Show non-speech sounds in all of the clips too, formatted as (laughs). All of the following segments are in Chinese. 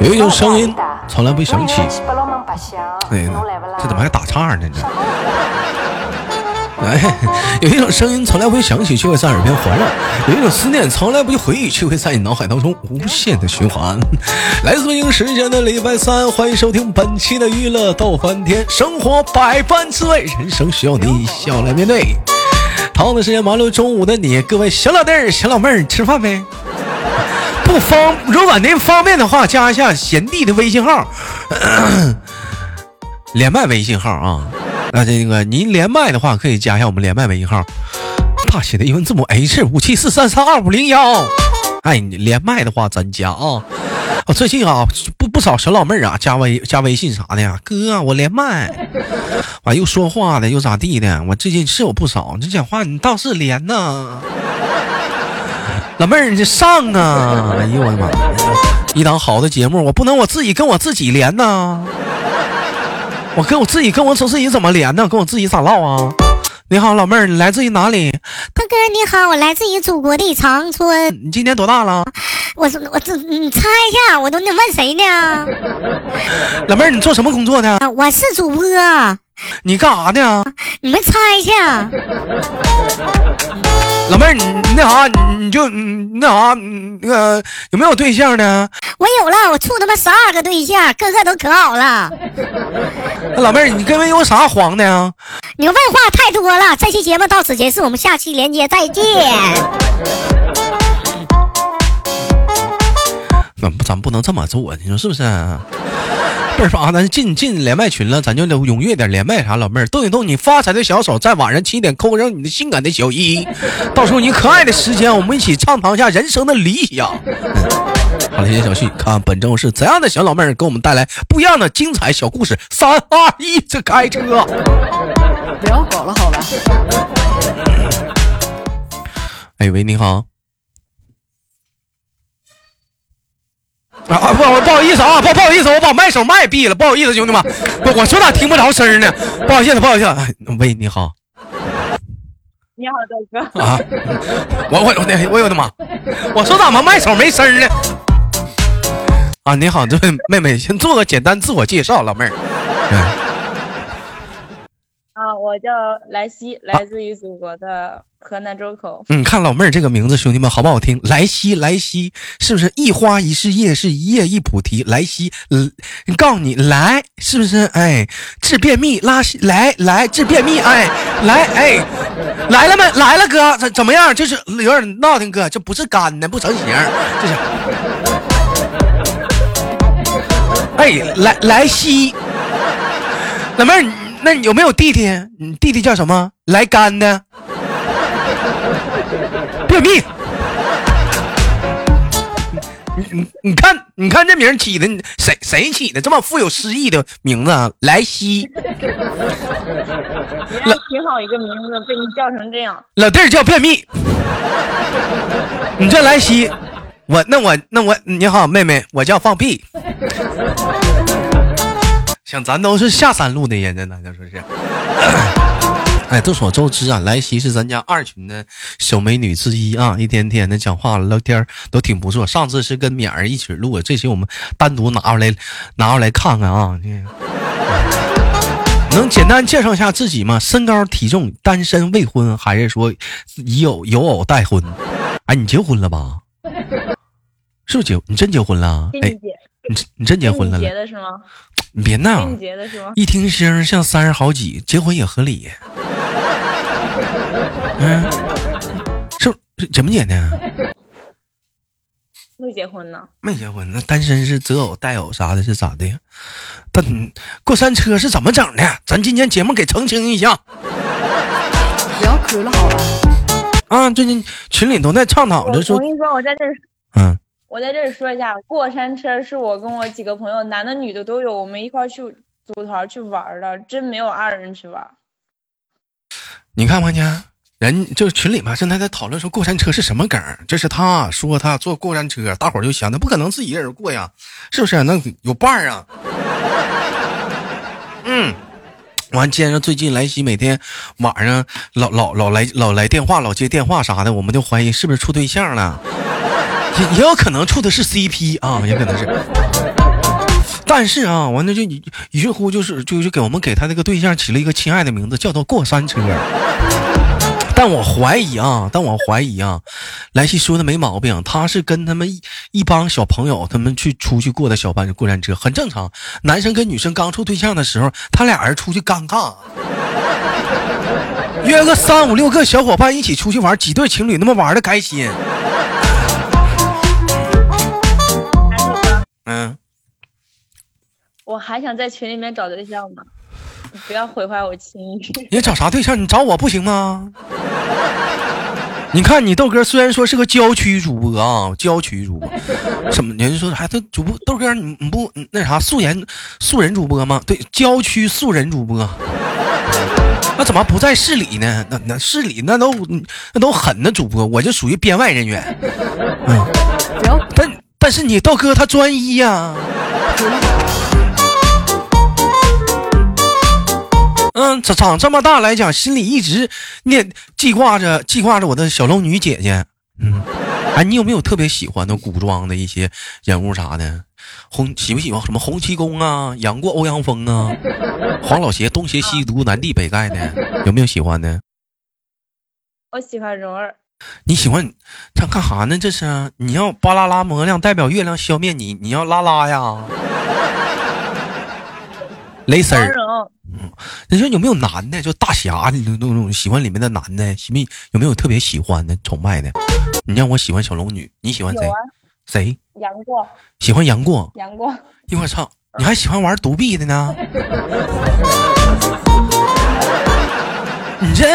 有一种声音从来不响起。哎，这怎么还打岔呢？这。(laughs) 哎，有一种声音从来不会响起，却会在耳边环绕；有一种思念从来不会回忆，却会在你脑海当中无限的循环。(laughs) 来自北京时间的礼拜三，欢迎收听本期的娱乐逗翻天，生活百般滋味，人生需要你笑来面对。同样的时间，忙碌中午的你，各位小老弟儿、小老妹儿，吃饭没？不方，如果您方便的话，加一下贤弟的微信号，(coughs) 连麦微信号啊。那这个您连麦的话，可以加一下我们连麦微信号，大写的英文字母 H 五七四三三二五零幺。哎，你连麦的话咱加啊。我最近啊，不不少小老妹儿啊，加微加微信啥的呀，哥，我连麦，完又说话的又咋地的，我最近是有不少，你讲话你倒是连呐。老妹儿，你上啊！(laughs) 哎呦我的妈！一档好的节目，我不能我自己跟我自己连呐。我跟我自己跟我自己怎么连呢？跟我自己咋唠啊？你好，老妹儿，你来自于哪里？大哥你好，我来自于祖国的长春。你今年多大了？我我这你猜一下，我都得问谁呢？老妹儿，你做什么工作的？我是主播。你干啥呢？你们猜一下。老妹儿，你那啥，你就那啥，那个有没有对象呢？我有了，我处他妈十二个对象，个个都可好了。那老妹儿，你跟人有啥黄的呀？你问话太多了。这期节目到此结束，我们下期连接再见。咱不，咱不能这么做，你说是不是？倍儿啥？咱进进连麦群了，咱就得踊跃点连麦啥。老妹儿，动一动你发财的小手，在晚上七点扣上你的性感的小一，到时候你可爱的时间，我们一起畅谈一下人生的理想。好了，谢谢小旭，看本周是怎样的小老妹儿给我们带来不一样的精彩小故事。三二一，这开车！不要搞了，好了？哎喂，你好。啊不不好意思啊不不好意思我把麦手麦闭了不好意思兄弟们，我我说咋听不着声呢？不好意思不好意思，喂你好，你好大哥啊，我我我我有的妈，我说咋么麦手没声呢？啊你好，这位妹妹先做个简单自我介绍，老妹儿。啊，我叫莱西，来自于祖国的。河南周口，嗯，看老妹儿这个名字，兄弟们好不好听？莱西，莱西，是不是一花一世叶，是一叶一菩提？莱西，嗯，告诉你，来，是不是？哎，治便秘，拉稀，来来治便秘，哎，来，哎，来了没？来了，哥，怎怎么样？就是有点闹腾，哥，这不是干的，不成形，这是。(laughs) 哎，莱莱西，老妹儿，那你有没有弟弟？你弟弟叫什么？来干的。便秘，你你你看，你看这名起的，谁谁起的这么富有诗意的名字啊？莱西，老挺好一个名字，被你叫成这样。老弟儿叫便秘，你叫莱西，我那我那我你好，妹妹，我叫放屁。像咱都是下三路的人呢，就说是。哎，众所周知啊，莱西是咱家二群的小美女之一啊，一天天的讲话聊天都挺不错。上次是跟敏儿一起录的，这期我们单独拿出来拿出来看看啊。能简单介绍一下自己吗？身高、体重、单身、未婚，还是说已有有偶待婚？哎，你结婚了吧？是不是结？你真结婚了？哎，你你真结婚了？结的是吗？你别闹！结的是吗？一听声像三十好几，结婚也合理。(laughs) 嗯，是怎么结呢？没结婚呢。没结婚，那单身是择偶带偶啥的，是咋的呀？但过山车是怎么整的？咱今天节目给澄清一下。不要磕了，好吧？啊，最近群里都在倡导着说。我跟你说，我在这嗯，我在这里说一下，过山车是我跟我几个朋友，男的女的都有，我们一块去组团去玩的，真没有二人去玩。你看看见？人就是群里面正在在讨论说过山车是什么梗这是他说他坐过山车，大伙儿就想，那不可能自己一个人过呀，是不是？那有伴儿啊。嗯，完，接着最近莱西每天晚上老老老来老来电话，老接电话啥的，我们就怀疑是不是处对象了，也 (laughs) 也有可能处的是 CP 啊，也可能是。但是啊，完了就于于是乎就是就是给我们给他那个对象起了一个亲爱的名字，叫做过山车。但我怀疑啊，但我怀疑啊，莱西说的没毛病，他是跟他们一一帮小朋友他们去出去过的小班过山车，很正常。男生跟女生刚处对象的时候，他俩人出去尴尬，约个三五六个小伙伴一起出去玩，几对情侣那么玩的开心。嗯，我还想在群里面找对象呢，不要毁坏我情谊。你找啥对象？你找我不行吗？你看你豆哥虽然说是个郊区主播啊，郊区主播，什么人家说还他主播豆哥你你不那啥素颜素人主播吗？对，郊区素人主播，那怎么不在市里呢？那那市里那都那都狠的主播，我就属于编外人员。嗯，但但是你豆哥他专一呀。嗯，长长这么大来讲，心里一直念记挂着记挂着我的小龙女姐姐。嗯，哎，你有没有特别喜欢的古装的一些人物啥的？红喜不喜欢什么洪七公啊，杨过、欧阳锋啊，黄老邪东邪西毒南帝北丐的，有没有喜欢的？我喜欢蓉儿。你喜欢这干啥呢？这是你要巴啦啦魔量代表月亮消灭你，你要拉拉呀？(laughs) 蕾丝儿。嗯，你说有没有男的，就大侠那种喜欢里面的男的，喜没有没有特别喜欢的、崇拜的？你让我喜欢小龙女，你喜欢谁？谁？杨过。喜欢杨过。杨过。一会儿操，你还喜欢玩独臂的呢？(laughs) 你这，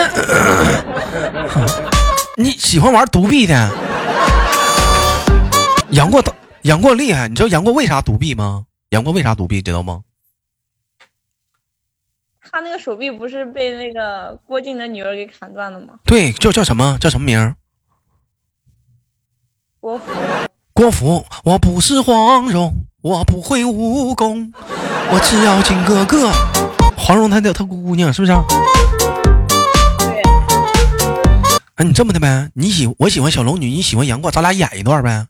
(coughs) 你喜欢玩独臂的？杨过，杨过厉害，你知道杨过为啥独臂吗？杨过为啥独臂，知道吗？他那个手臂不是被那个郭靖的女儿给砍断了吗？对，叫叫什么？叫什么名？郭芙。郭芙，我不是黄蓉，我不会武功，我只要金哥哥。黄蓉她的她姑娘是不是？对。哎，你这么的呗？你喜我喜欢小龙女，你喜欢杨过，咱俩演一段呗，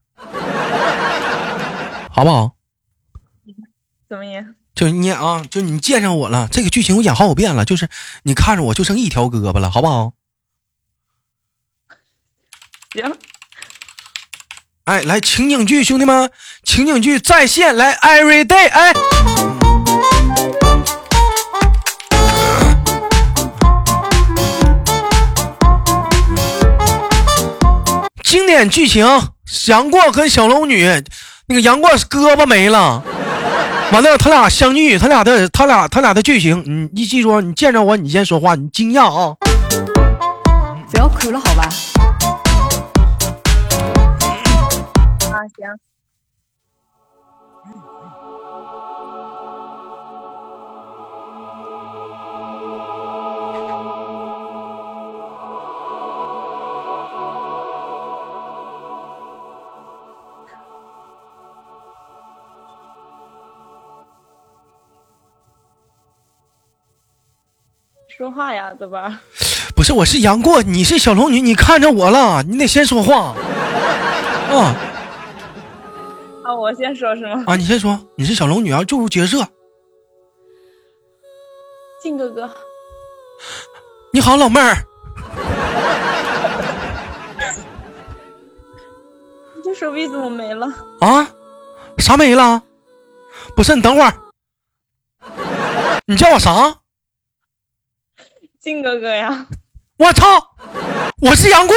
好不好？怎么演？就你啊，就你见上我了，这个剧情我演好几遍了，就是你看着我就剩一条胳膊了，好不好？行。哎，来情景剧，兄弟们，情景剧在线，来，every day，哎，经典剧情，杨过跟小龙女，那个杨过胳膊没了。(laughs) 完了，他俩相遇，他俩的他俩他俩的剧情，你你记住，你见着我，你先说话，你惊讶啊！不要哭了，好吧？啊，行。说话呀，对吧？不是，我是杨过，你是小龙女，你看着我了，你得先说话。(laughs) 啊啊，我先说是吗？啊，你先说，你是小龙女啊，注入角色。靖哥哥，你好，老妹儿。你 (laughs) 这手臂怎么没了？啊？啥没了？不是，你等会儿。你叫我啥？靖哥哥呀！我操！我是杨过，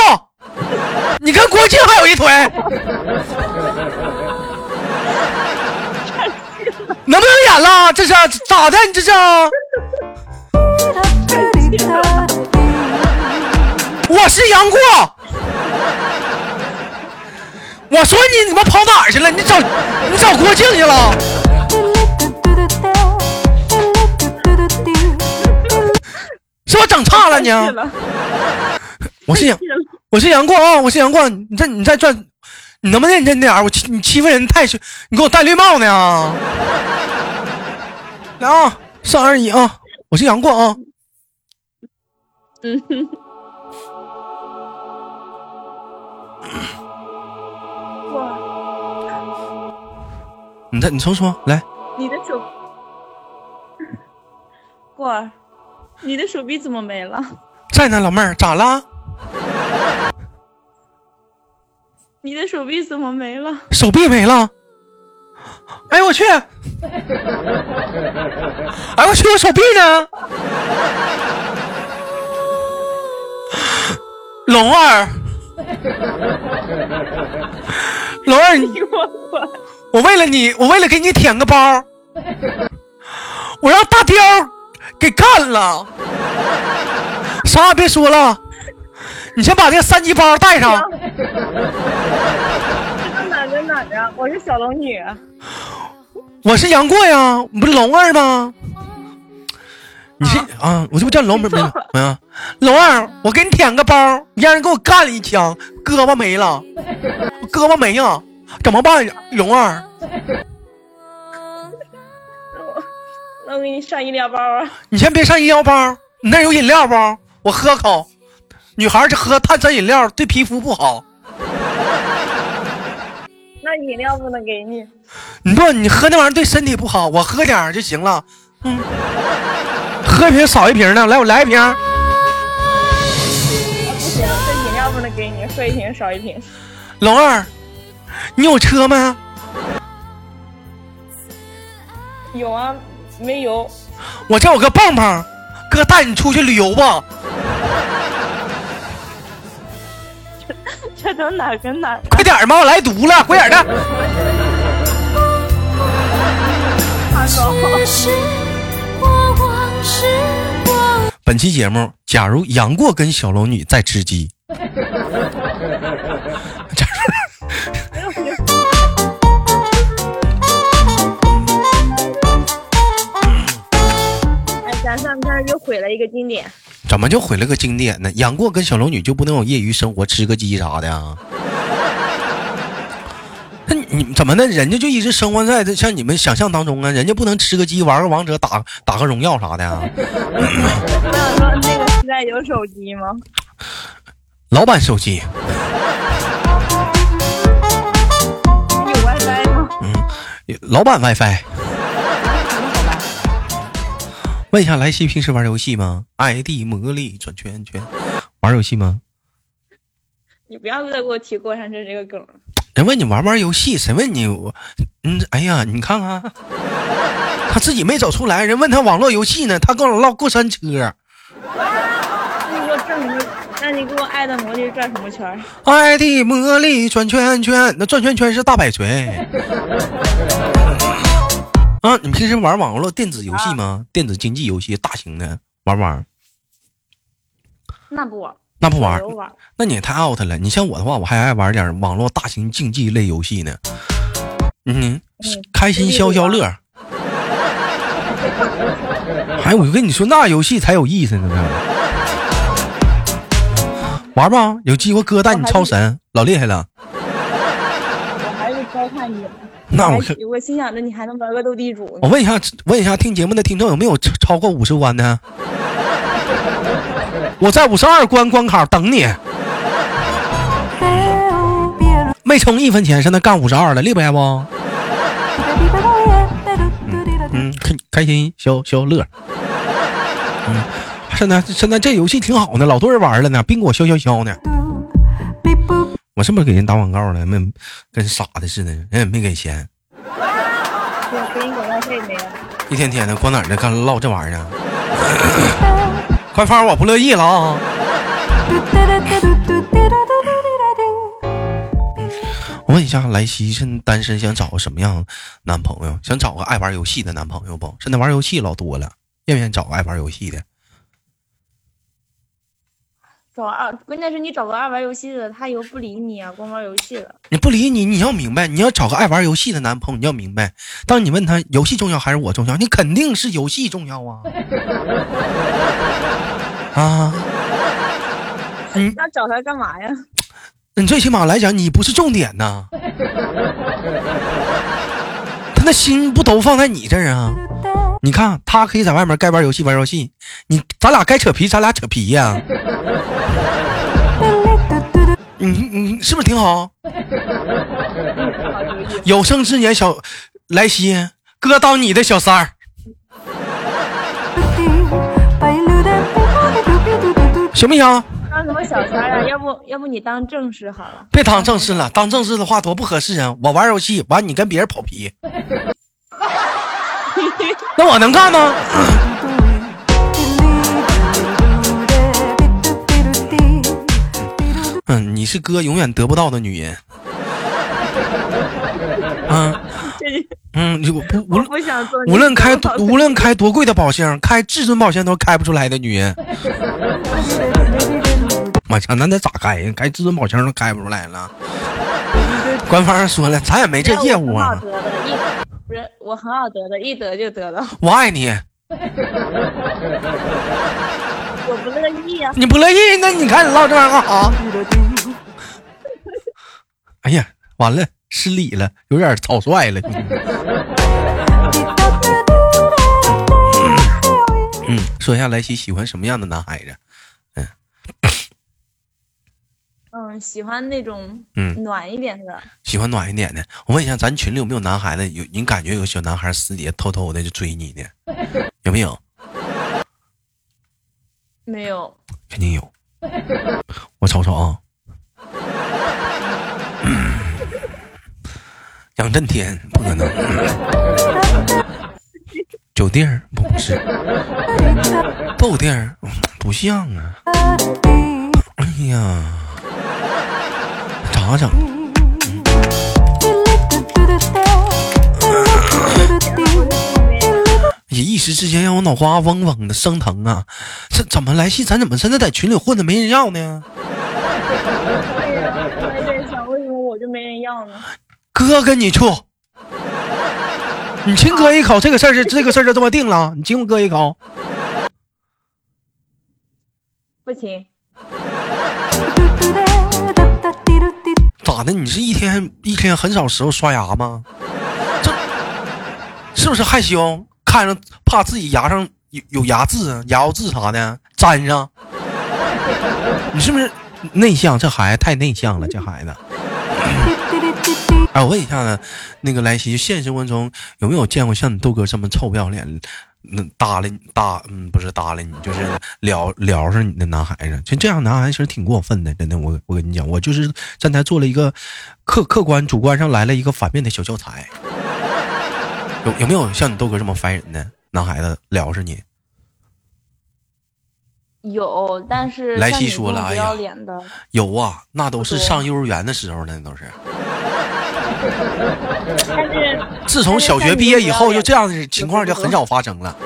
你跟郭靖还有一腿，能不能演了？这是咋的？你这是？我是杨过，我说你怎么跑哪儿去了？你找你找郭靖去了？差了你？我是杨，我是杨过啊！我是杨过，你这你再转，你能不能认真点我欺你欺负人太凶，你给我戴绿帽呢？来啊，三二一啊！我是杨过啊！嗯 (laughs) 哼。你再你重说来，你的手，过儿，你的手臂怎么没了？在呢，老妹儿，咋了？你的手臂怎么没了？手臂没了。哎呦我去！哎我去，我手臂呢？龙儿，龙儿，你给我滚！我为了你，我为了给你舔个包，我让大雕给干了。啥也别说了，你先把这个三级包带上。我是小龙女。我是杨过呀，你不是龙二吗？你是啊，我这不叫龙没没没啊，龙二，我给你舔个包，你让人给我干了一枪，胳膊没了，胳膊没了，怎么办呀，龙儿？那我给你上医疗包啊！你先别上医疗包，你那有饮料不？我喝口。女孩这喝碳酸饮料对皮肤不好。那饮料不能给你。你不，你喝那玩意儿对身体不好，我喝点儿就行了。嗯，喝一瓶少一瓶呢，来，我来一瓶。不行，这饮料不能给你，喝一瓶少一瓶。龙儿，你有车吗？有啊，没有。我这有个棒棒，哥带你出去旅游吧。(laughs) 这都哪儿跟哪儿？快点儿吧，我来毒了，快点儿的。本期节目，假如杨过跟小龙女在吃鸡，一个经典。怎么就毁了个经典呢？杨过跟小龙女就不能有业余生活，吃个鸡啥的啊？那你怎么的？人家就一直生活在这像你们想象当中啊？人家不能吃个鸡，玩个王者，打打个荣耀啥的啊？那个时代有手机吗？老板手机，有 WiFi 吗？嗯老板 WiFi。问一下，莱西平时玩游戏吗？ID 魔力转圈圈，玩游戏吗？你不要再给我提过山车这个梗了。人问你玩不玩游戏，谁问你我？嗯，哎呀，你看看，他自己没走出来，人问他网络游戏呢，他跟我唠过山车。那你给我转什么？那你给我爱的魔力转什么圈儿？ID 魔力转圈圈，那转圈圈是大摆锤。啊，你平时玩网络电子游戏吗？电子竞技游戏，大型的玩不玩？那不玩，那不玩玩。那你也太 out 了。你像我的话，我还爱玩点网络大型竞技类游戏呢。嗯，开心消消乐。哎，我就跟你说，那游戏才有意思呢。玩吧，有机会哥带你超神，老厉害了。我还是高看你。那我还我心想着你还能玩个斗地主。我问一下，问一下听节目的听众有没有超超过五十关的？我在五十二关关卡等你，没充一分钱，现在干五十二了，厉害不？嗯，开开心消消乐。嗯，现在现在这游戏挺好的，老多人玩了呢，宾果消消消呢。我是不是给人打广告了？没跟傻的似的，人也没给钱，我给你广告费没有？一天天的光哪儿呢干唠这玩意儿呢？(coughs) 快放我不乐意了啊！我问一下，莱西现在单身，想找个什么样男朋友？想找个爱玩游戏的男朋友不？现在玩游戏老多了，愿不愿意找个爱玩游戏的？找二，关键是你找个爱玩游戏的，他又不理你啊，光玩游戏了。你不理你，你要明白，你要找个爱玩游戏的男朋友，你要明白，当你问他游戏重要还是我重要，你肯定是游戏重要啊！啊，(laughs) 那找他干嘛呀？你最起码来讲，你不是重点呐，(laughs) 他那心不都放在你这儿啊？你看，他可以在外面该玩游戏玩游戏，你咱俩该扯皮，咱俩扯皮呀、你你是不是挺好？有生之年，小莱西哥当你的小三儿，行不行？当什么小三儿啊？要不要不你当正室好了？别当正式了，当正式的话多不合适啊！我玩游戏完，你跟别人跑皮，那我能干吗？嗯，你是哥永远得不到的女人。嗯 (laughs) 嗯，你不无我不想做你无论开的无论开多贵的宝箱，开至尊宝箱都开不出来的女人。我操，那得咋开呀？开至尊宝箱都开不出来了。官方说了，咱也没这业务啊。不是我很好得的，一得就得了，我爱你，(laughs) 我不乐意啊。你不乐意，那你看你唠这玩意儿干啥？(laughs) 哎呀，完了，失礼了，有点草率了。(laughs) 嗯，说一下莱西喜欢什么样的男孩子？嗯，喜欢那种嗯暖一点的。喜欢暖一点的。我问一下，咱群里有没有男孩子？有你感觉有小男孩私底下偷偷的就追你的，有没有？没有，肯定有。我瞅瞅啊。杨震天不可能，酒店儿不是，(laughs) 豆店儿嗯不像啊。哎呀，咋整？也一时之间让我脑瓜嗡嗡的生疼啊！这怎么来戏？咱怎么现在在群里混的没人要呢？我也想，为什么我就没人要呢？哥跟你处，你亲哥一口，这个事儿是这个事儿就这么定了。你亲我哥一口，不行，咋的？你是一天一天很少时候刷牙吗？这是不是害羞？看着怕自己牙上有有牙渍啊、牙渍啥的粘上？你是不是内向？这孩子太内向了，这孩子。哎，我问一下呢，那个莱西，现实生活中有没有见过像你豆哥这么臭不要脸，那搭理你搭嗯不是搭理你，就是聊聊上你的男孩子？就这样男孩子其实挺过分的，真的。我我跟你讲，我就是站台做了一个客客观主观上来了一个反面的小教材。(laughs) 有有没有像你豆哥这么烦人的男孩子聊上你？有，但是莱西说了哎呀有啊，那都是上幼儿园的时候呢，都是。但是自从小学毕业以后，就这样的情况就很少发生了。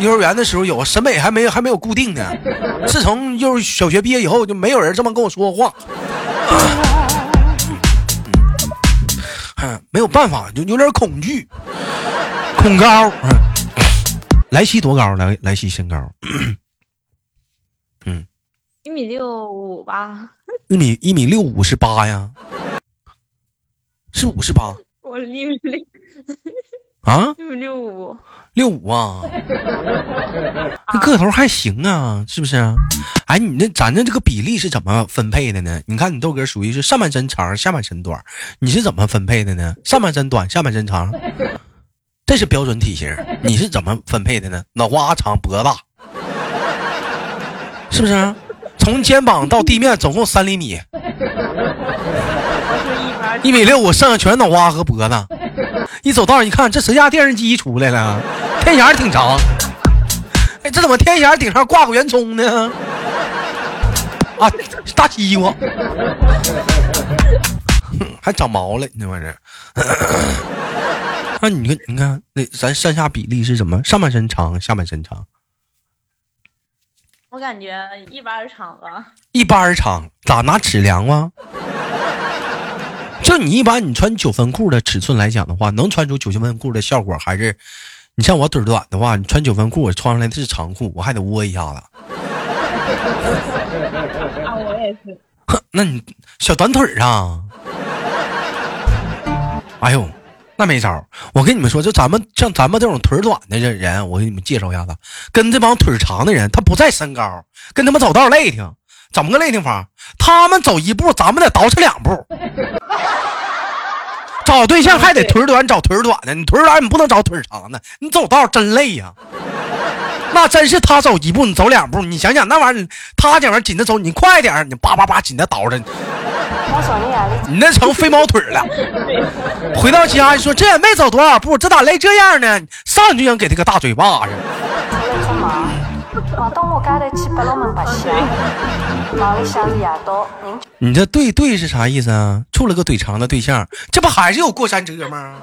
幼儿园的时候有审美还没有还没有固定呢，自从幼儿小学毕业以后，就没有人这么跟我说过话。嗯，没有办法，就有点恐惧，恐高。嗯，莱西多高？莱莱西身高嗯一米六五吧，一米一米六五是八呀？是五十八我一米六啊？六五，六五啊，这个头还行啊，是不是啊？哎，你那咱这这个比例是怎么分配的呢？你看你豆哥属于是上半身长，下半身短，你是怎么分配的呢？上半身短，下半身长，这是标准体型，你是怎么分配的呢？脑瓜长，脖子大，是不是啊？从肩膀到地面总共三厘米，一米六我，剩下全是脑瓜和脖子。(laughs) 一走道一看，这谁家电视机出来了？天眼儿挺长。哎，这怎么天眼儿顶上挂个圆葱呢？啊，大西瓜，还长毛了，你这玩意儿。(coughs) 那你看，你看，那咱上下比例是什么？上半身长，下半身长，我感觉一般儿长吧。一般儿长，咋拿尺量吗？就你一般你穿九分裤的尺寸来讲的话，能穿出九分裤的效果，还是你像我腿短的话，你穿九分裤，我穿上来的是长裤，我还得窝一下子。啊，我也是。哼，那你小短腿儿啊？哎呦，那没招儿。我跟你们说，就咱们像咱们这种腿短的这人，我给你们介绍一下子，跟这帮腿长的人，他不在身高，跟他们走道累挺。怎么个累挺法？他们走一步，咱们得倒饬两步。找对象还得腿短找腿短的，你腿短你不能找腿长的，你走道真累呀、那真是他走一步你走两步，你想想那玩意儿，他这玩意儿紧着走，你快点儿，你叭叭叭紧着倒着，你那成飞毛腿了。回到家你说这也没走多少步，这咋累这样呢？上去就想给他个大嘴巴子。你这对对是啥意思啊？处了个腿长的对象，这不还是有过山车吗？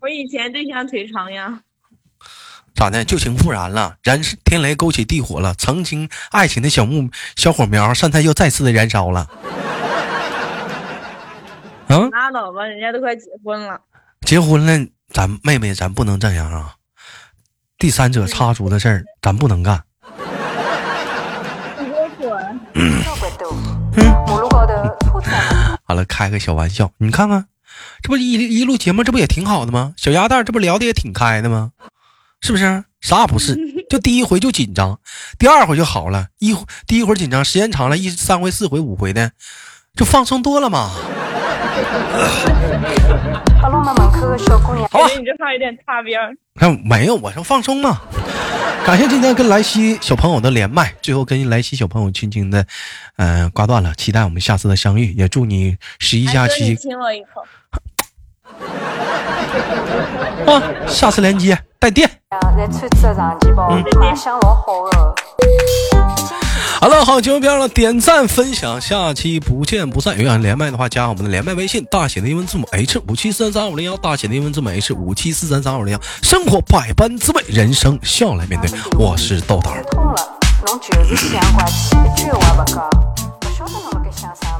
我以前对象腿长呀，咋的？旧情复燃了，燃天雷勾起地火了，曾经爱情的小木小火苗，现在又再次的燃烧了。啊，拉倒吧，人家都快结婚了。结婚了，咱妹妹咱不能这样啊！第三者插足的事儿，咱不能干。完了，开个小玩笑，你看看，这不一一录节目，这不也挺好的吗？小鸭蛋，这不聊的也挺开的吗？是不是？啥也不是，就第一回就紧张，第二回就好了。一第一回紧张，时间长了，一三回、四回、五回的，就放松多了嘛。八龙门门口的小姑娘，好吧你这话有点擦边儿。看没有，我说放松嘛。(laughs) 感谢今天跟莱西小朋友的连麦，最后跟莱西小朋友轻轻的，嗯、挂断了。期待我们下次的相遇，也祝你十一假期亲我一口。(laughs) 啊，下次连接带电。在穿着长旗袍，卖相老好的。好了，好，节目别忘了点赞分享，下期不见不散。有想连麦的话，加我们的连麦微信，大写的英文字母 H 五七四三三五零幺，大写的英文字母 H 五七四三三五零幺。生活百般滋味，人生笑来面对。我是豆豆儿。痛了，侬就是想怪气，一句话不讲，不晓得侬辣盖想啥。